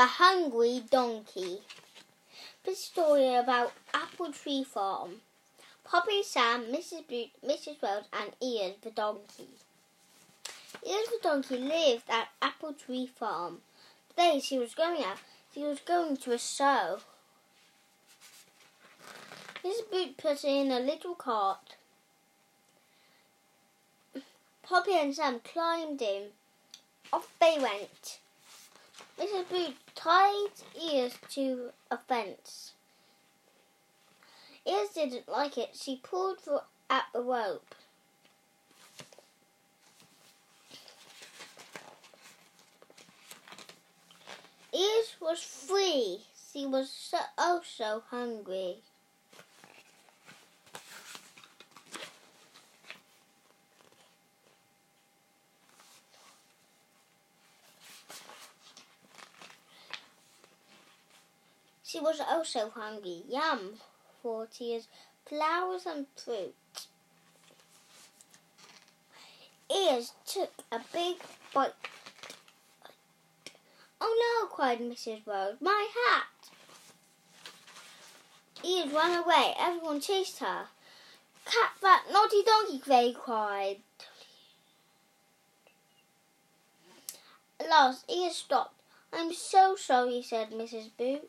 The Hungry Donkey. This story about Apple Tree Farm. Poppy, Sam, Mrs. Boot, Mrs. Wells, and Ears the donkey. Ears the donkey lived at Apple Tree Farm. Today she was going out, she was going to a show. Mrs. Boot put in a little cart. Poppy and Sam climbed in. Off they went. Mrs. Boot tied Ears to a fence. Ears didn't like it. She pulled at the rope. Ears was free. She was so, oh so hungry. She was also hungry. Yum, thought Ears, flowers and fruit. Ears took a big bite. Oh no, cried Mrs. Rose, my hat! Ears ran away. Everyone chased her. Cat that naughty donkey, they cried. At last, Ears stopped. I'm so sorry, said Mrs. Boot.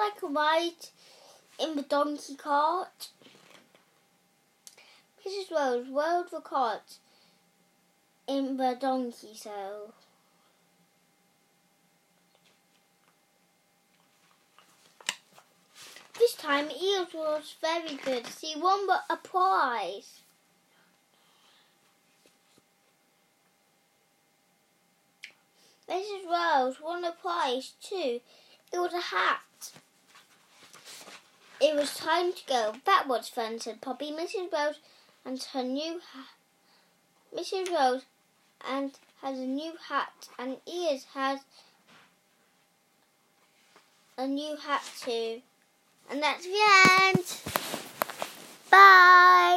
Like a ride in the donkey cart? Mrs. Rose whirled the cart in the donkey so. This time Ears was very good. She won a prize. Mrs. Rose won a prize too. It was a hat. It was time to go. That was fun, said Poppy. Mrs. Rose and her new. Mrs. Rose and has a new hat, and Ears has a new hat too. And that's the end. Bye.